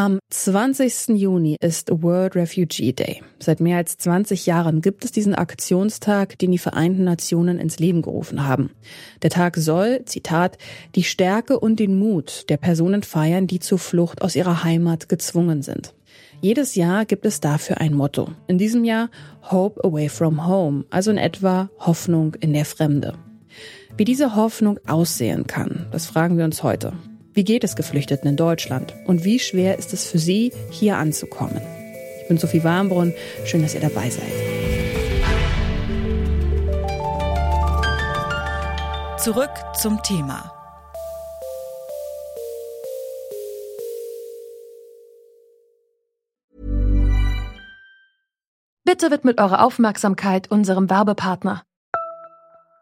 Am 20. Juni ist World Refugee Day. Seit mehr als 20 Jahren gibt es diesen Aktionstag, den die Vereinten Nationen ins Leben gerufen haben. Der Tag soll, Zitat, die Stärke und den Mut der Personen feiern, die zur Flucht aus ihrer Heimat gezwungen sind. Jedes Jahr gibt es dafür ein Motto. In diesem Jahr Hope Away from Home, also in etwa Hoffnung in der Fremde. Wie diese Hoffnung aussehen kann, das fragen wir uns heute. Wie geht es Geflüchteten in Deutschland? Und wie schwer ist es für sie, hier anzukommen? Ich bin Sophie Warmbrunn. Schön, dass ihr dabei seid. Zurück zum Thema. Bitte widmet eure Aufmerksamkeit unserem Werbepartner.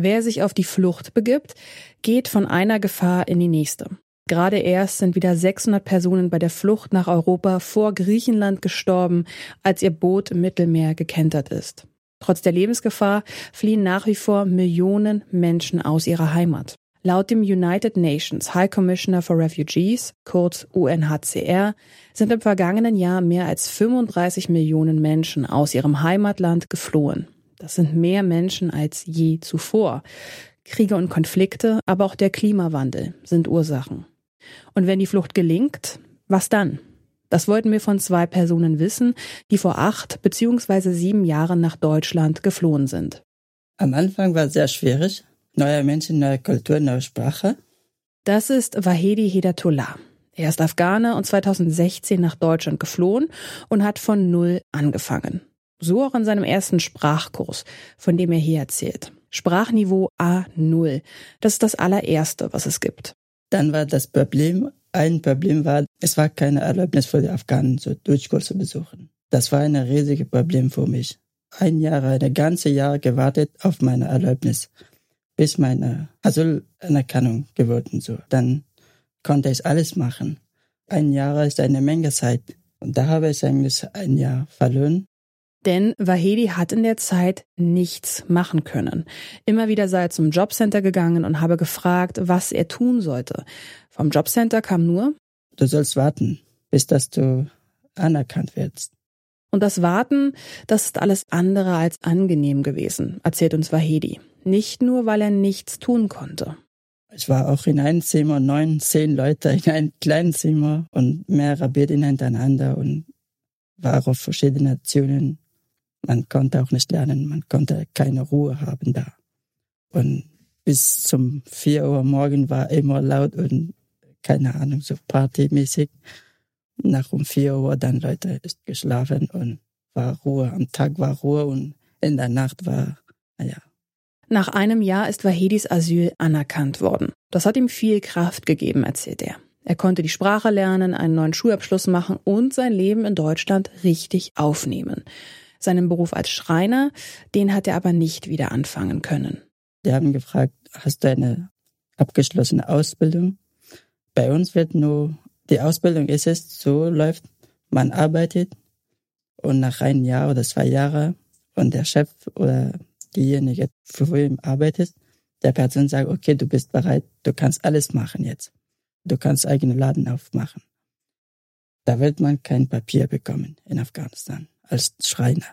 Wer sich auf die Flucht begibt, geht von einer Gefahr in die nächste. Gerade erst sind wieder 600 Personen bei der Flucht nach Europa vor Griechenland gestorben, als ihr Boot im Mittelmeer gekentert ist. Trotz der Lebensgefahr fliehen nach wie vor Millionen Menschen aus ihrer Heimat. Laut dem United Nations High Commissioner for Refugees, kurz UNHCR, sind im vergangenen Jahr mehr als 35 Millionen Menschen aus ihrem Heimatland geflohen. Das sind mehr Menschen als je zuvor. Kriege und Konflikte, aber auch der Klimawandel sind Ursachen. Und wenn die Flucht gelingt, was dann? Das wollten wir von zwei Personen wissen, die vor acht bzw. sieben Jahren nach Deutschland geflohen sind. Am Anfang war es sehr schwierig. Neue Menschen, neue Kultur, neue Sprache. Das ist Wahedi Hedatullah. Er ist Afghaner und 2016 nach Deutschland geflohen und hat von Null angefangen. So auch in seinem ersten Sprachkurs, von dem er hier erzählt. Sprachniveau A0. Das ist das allererste, was es gibt. Dann war das Problem, ein Problem war, es war keine Erlaubnis für die Afghanen, so Deutschkurse besuchen. Das war ein riesiges Problem für mich. Ein Jahr, eine ganze Jahr gewartet auf meine Erlaubnis, bis meine Asylanerkennung geworden so. Dann konnte ich alles machen. Ein Jahr ist eine Menge Zeit. Und da habe ich eigentlich ein Jahr verloren. Denn Wahedi hat in der Zeit nichts machen können. Immer wieder sei er zum Jobcenter gegangen und habe gefragt, was er tun sollte. Vom Jobcenter kam nur, du sollst warten, bis dass du anerkannt wirst. Und das Warten, das ist alles andere als angenehm gewesen, erzählt uns Wahedi. Nicht nur, weil er nichts tun konnte. Ich war auch in einem Zimmer, neun, zehn Leute in einem kleinen Zimmer und mehrere Betten hintereinander und war auf verschiedene Nationen man konnte auch nicht lernen, man konnte keine Ruhe haben da. Und bis zum vier Uhr morgen war immer laut und keine Ahnung, so partymäßig. Nach um vier Uhr dann Leute ist geschlafen und war Ruhe. Am Tag war Ruhe und in der Nacht war, naja. Nach einem Jahr ist Wahedis Asyl anerkannt worden. Das hat ihm viel Kraft gegeben, erzählt er. Er konnte die Sprache lernen, einen neuen Schulabschluss machen und sein Leben in Deutschland richtig aufnehmen. Seinen Beruf als Schreiner, den hat er aber nicht wieder anfangen können. Die haben gefragt, hast du eine abgeschlossene Ausbildung? Bei uns wird nur, die Ausbildung ist es, so läuft, man arbeitet und nach einem Jahr oder zwei Jahren und der Chef oder diejenige, für wen arbeitet, der Person sagt, okay, du bist bereit, du kannst alles machen jetzt. Du kannst eigene Laden aufmachen. Da wird man kein Papier bekommen in Afghanistan als Schreiner.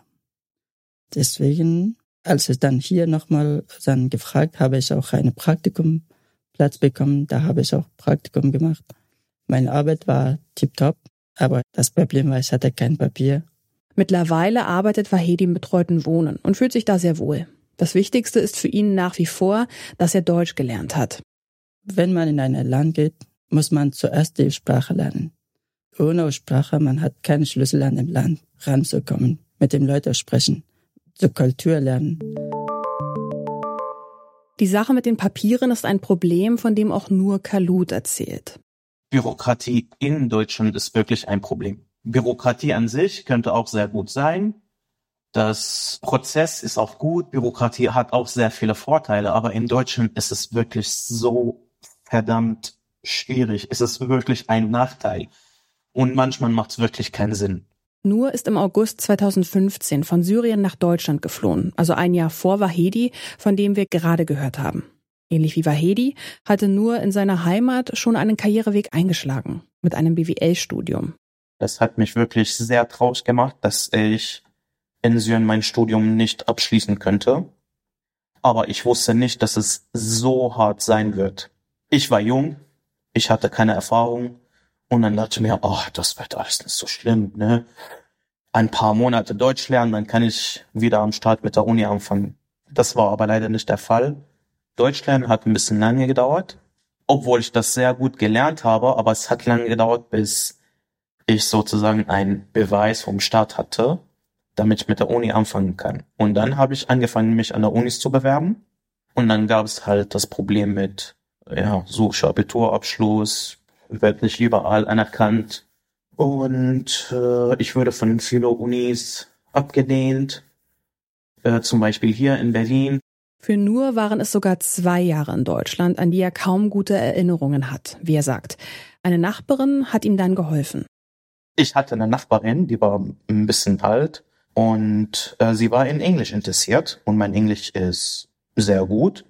Deswegen, als ich dann hier nochmal dann gefragt, habe ich auch einen Praktikumplatz bekommen. Da habe ich auch Praktikum gemacht. Meine Arbeit war tiptop, aber das Problem war, ich hatte kein Papier. Mittlerweile arbeitet Wahedi im betreuten Wohnen und fühlt sich da sehr wohl. Das Wichtigste ist für ihn nach wie vor, dass er Deutsch gelernt hat. Wenn man in ein Land geht, muss man zuerst die Sprache lernen. Ohne Sprache, man hat keinen Schlüssel an dem Land ranzukommen, mit den Leuten sprechen, zur Kultur lernen. Die Sache mit den Papieren ist ein Problem, von dem auch nur Kalut erzählt. Bürokratie in Deutschland ist wirklich ein Problem. Bürokratie an sich könnte auch sehr gut sein. Das Prozess ist auch gut. Bürokratie hat auch sehr viele Vorteile, aber in Deutschland ist es wirklich so verdammt schwierig. Es ist wirklich ein Nachteil. Und manchmal macht es wirklich keinen Sinn. Nur ist im August 2015 von Syrien nach Deutschland geflohen, also ein Jahr vor Wahedi, von dem wir gerade gehört haben. Ähnlich wie Wahedi hatte Nur in seiner Heimat schon einen Karriereweg eingeschlagen, mit einem BWL-Studium. Das hat mich wirklich sehr traurig gemacht, dass ich in Syrien mein Studium nicht abschließen könnte. Aber ich wusste nicht, dass es so hart sein wird. Ich war jung, ich hatte keine Erfahrung und dann dachte ich mir, oh, das wird alles nicht so schlimm, ne? Ein paar Monate Deutsch lernen, dann kann ich wieder am Start mit der Uni anfangen. Das war aber leider nicht der Fall. Deutsch lernen hat ein bisschen lange gedauert, obwohl ich das sehr gut gelernt habe, aber es hat lange gedauert, bis ich sozusagen einen Beweis vom Staat hatte, damit ich mit der Uni anfangen kann. Und dann habe ich angefangen, mich an der Unis zu bewerben. Und dann gab es halt das Problem mit, ja, suche Abiturabschluss, wird nicht überall anerkannt. Und äh, ich wurde von vielen Unis abgelehnt, äh, zum Beispiel hier in Berlin. Für Nur waren es sogar zwei Jahre in Deutschland, an die er kaum gute Erinnerungen hat, wie er sagt. Eine Nachbarin hat ihm dann geholfen. Ich hatte eine Nachbarin, die war ein bisschen alt und äh, sie war in Englisch interessiert und mein Englisch ist sehr gut.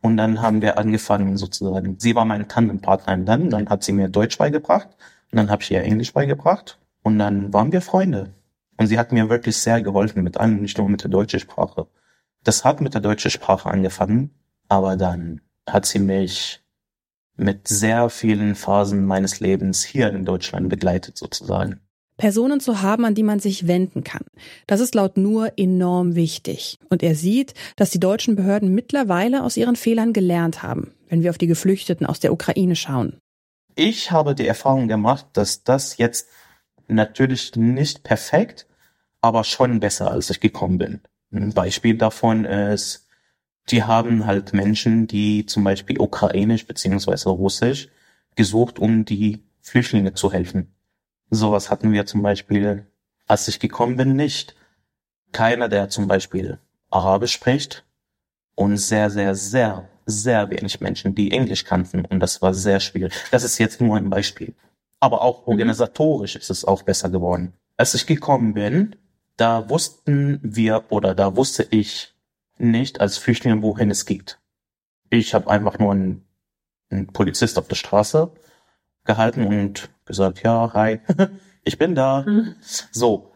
Und dann haben wir angefangen sozusagen. Sie war meine Tandempartnerin dann, dann hat sie mir Deutsch beigebracht und dann habe ich ihr Englisch beigebracht und dann waren wir Freunde. Und sie hat mir wirklich sehr geholfen mit allem, nicht nur mit der deutschen Sprache. Das hat mit der deutschen Sprache angefangen, aber dann hat sie mich mit sehr vielen Phasen meines Lebens hier in Deutschland begleitet sozusagen. Personen zu haben, an die man sich wenden kann. Das ist laut Nur enorm wichtig. Und er sieht, dass die deutschen Behörden mittlerweile aus ihren Fehlern gelernt haben, wenn wir auf die Geflüchteten aus der Ukraine schauen. Ich habe die Erfahrung gemacht, dass das jetzt natürlich nicht perfekt, aber schon besser, als ich gekommen bin. Ein Beispiel davon ist, die haben halt Menschen, die zum Beispiel ukrainisch beziehungsweise russisch gesucht, um die Flüchtlinge zu helfen. Sowas hatten wir zum Beispiel, als ich gekommen bin, nicht. Keiner, der zum Beispiel Arabisch spricht und sehr, sehr, sehr, sehr wenig Menschen, die Englisch kannten und das war sehr schwierig. Das ist jetzt nur ein Beispiel. Aber auch mhm. organisatorisch ist es auch besser geworden. Als ich gekommen bin, da wussten wir oder da wusste ich nicht als Flüchtling, wohin es geht. Ich habe einfach nur einen, einen Polizist auf der Straße gehalten und gesagt, ja, hi, ich bin da. So.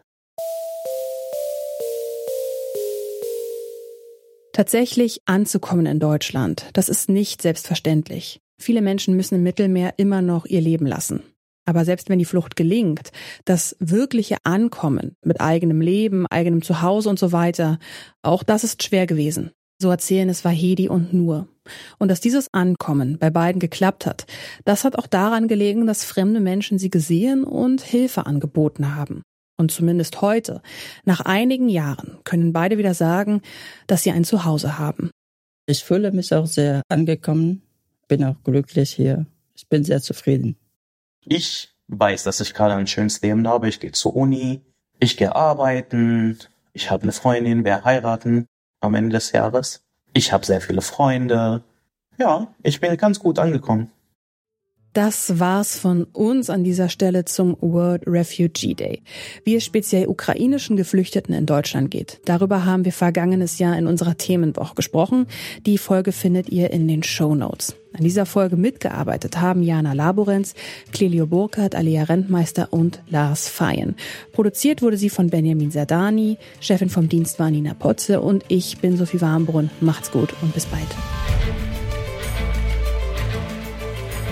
Tatsächlich anzukommen in Deutschland, das ist nicht selbstverständlich. Viele Menschen müssen im Mittelmeer immer noch ihr Leben lassen. Aber selbst wenn die Flucht gelingt, das wirkliche Ankommen mit eigenem Leben, eigenem Zuhause und so weiter, auch das ist schwer gewesen. So erzählen es Wahedi und Nur. Und dass dieses Ankommen bei beiden geklappt hat, das hat auch daran gelegen, dass fremde Menschen sie gesehen und Hilfe angeboten haben. Und zumindest heute, nach einigen Jahren, können beide wieder sagen, dass sie ein Zuhause haben. Ich fühle mich auch sehr angekommen, bin auch glücklich hier. Ich bin sehr zufrieden. Ich weiß, dass ich gerade ein schönes Leben habe. Ich gehe zur Uni, ich gehe arbeiten, ich habe eine Freundin, wir heiraten am Ende des Jahres. Ich habe sehr viele Freunde. Ja, ich bin ganz gut angekommen. Das war's von uns an dieser Stelle zum World Refugee Day, wie es speziell ukrainischen Geflüchteten in Deutschland geht. Darüber haben wir vergangenes Jahr in unserer Themenwoche gesprochen. Die Folge findet ihr in den Show Notes. An dieser Folge mitgearbeitet haben Jana Laborenz, Clelio Burkhardt, Alia Rentmeister und Lars Feyen. Produziert wurde sie von Benjamin Sardani, Chefin vom Dienst war Nina Potze und ich bin Sophie Warmbrunn. Macht's gut und bis bald.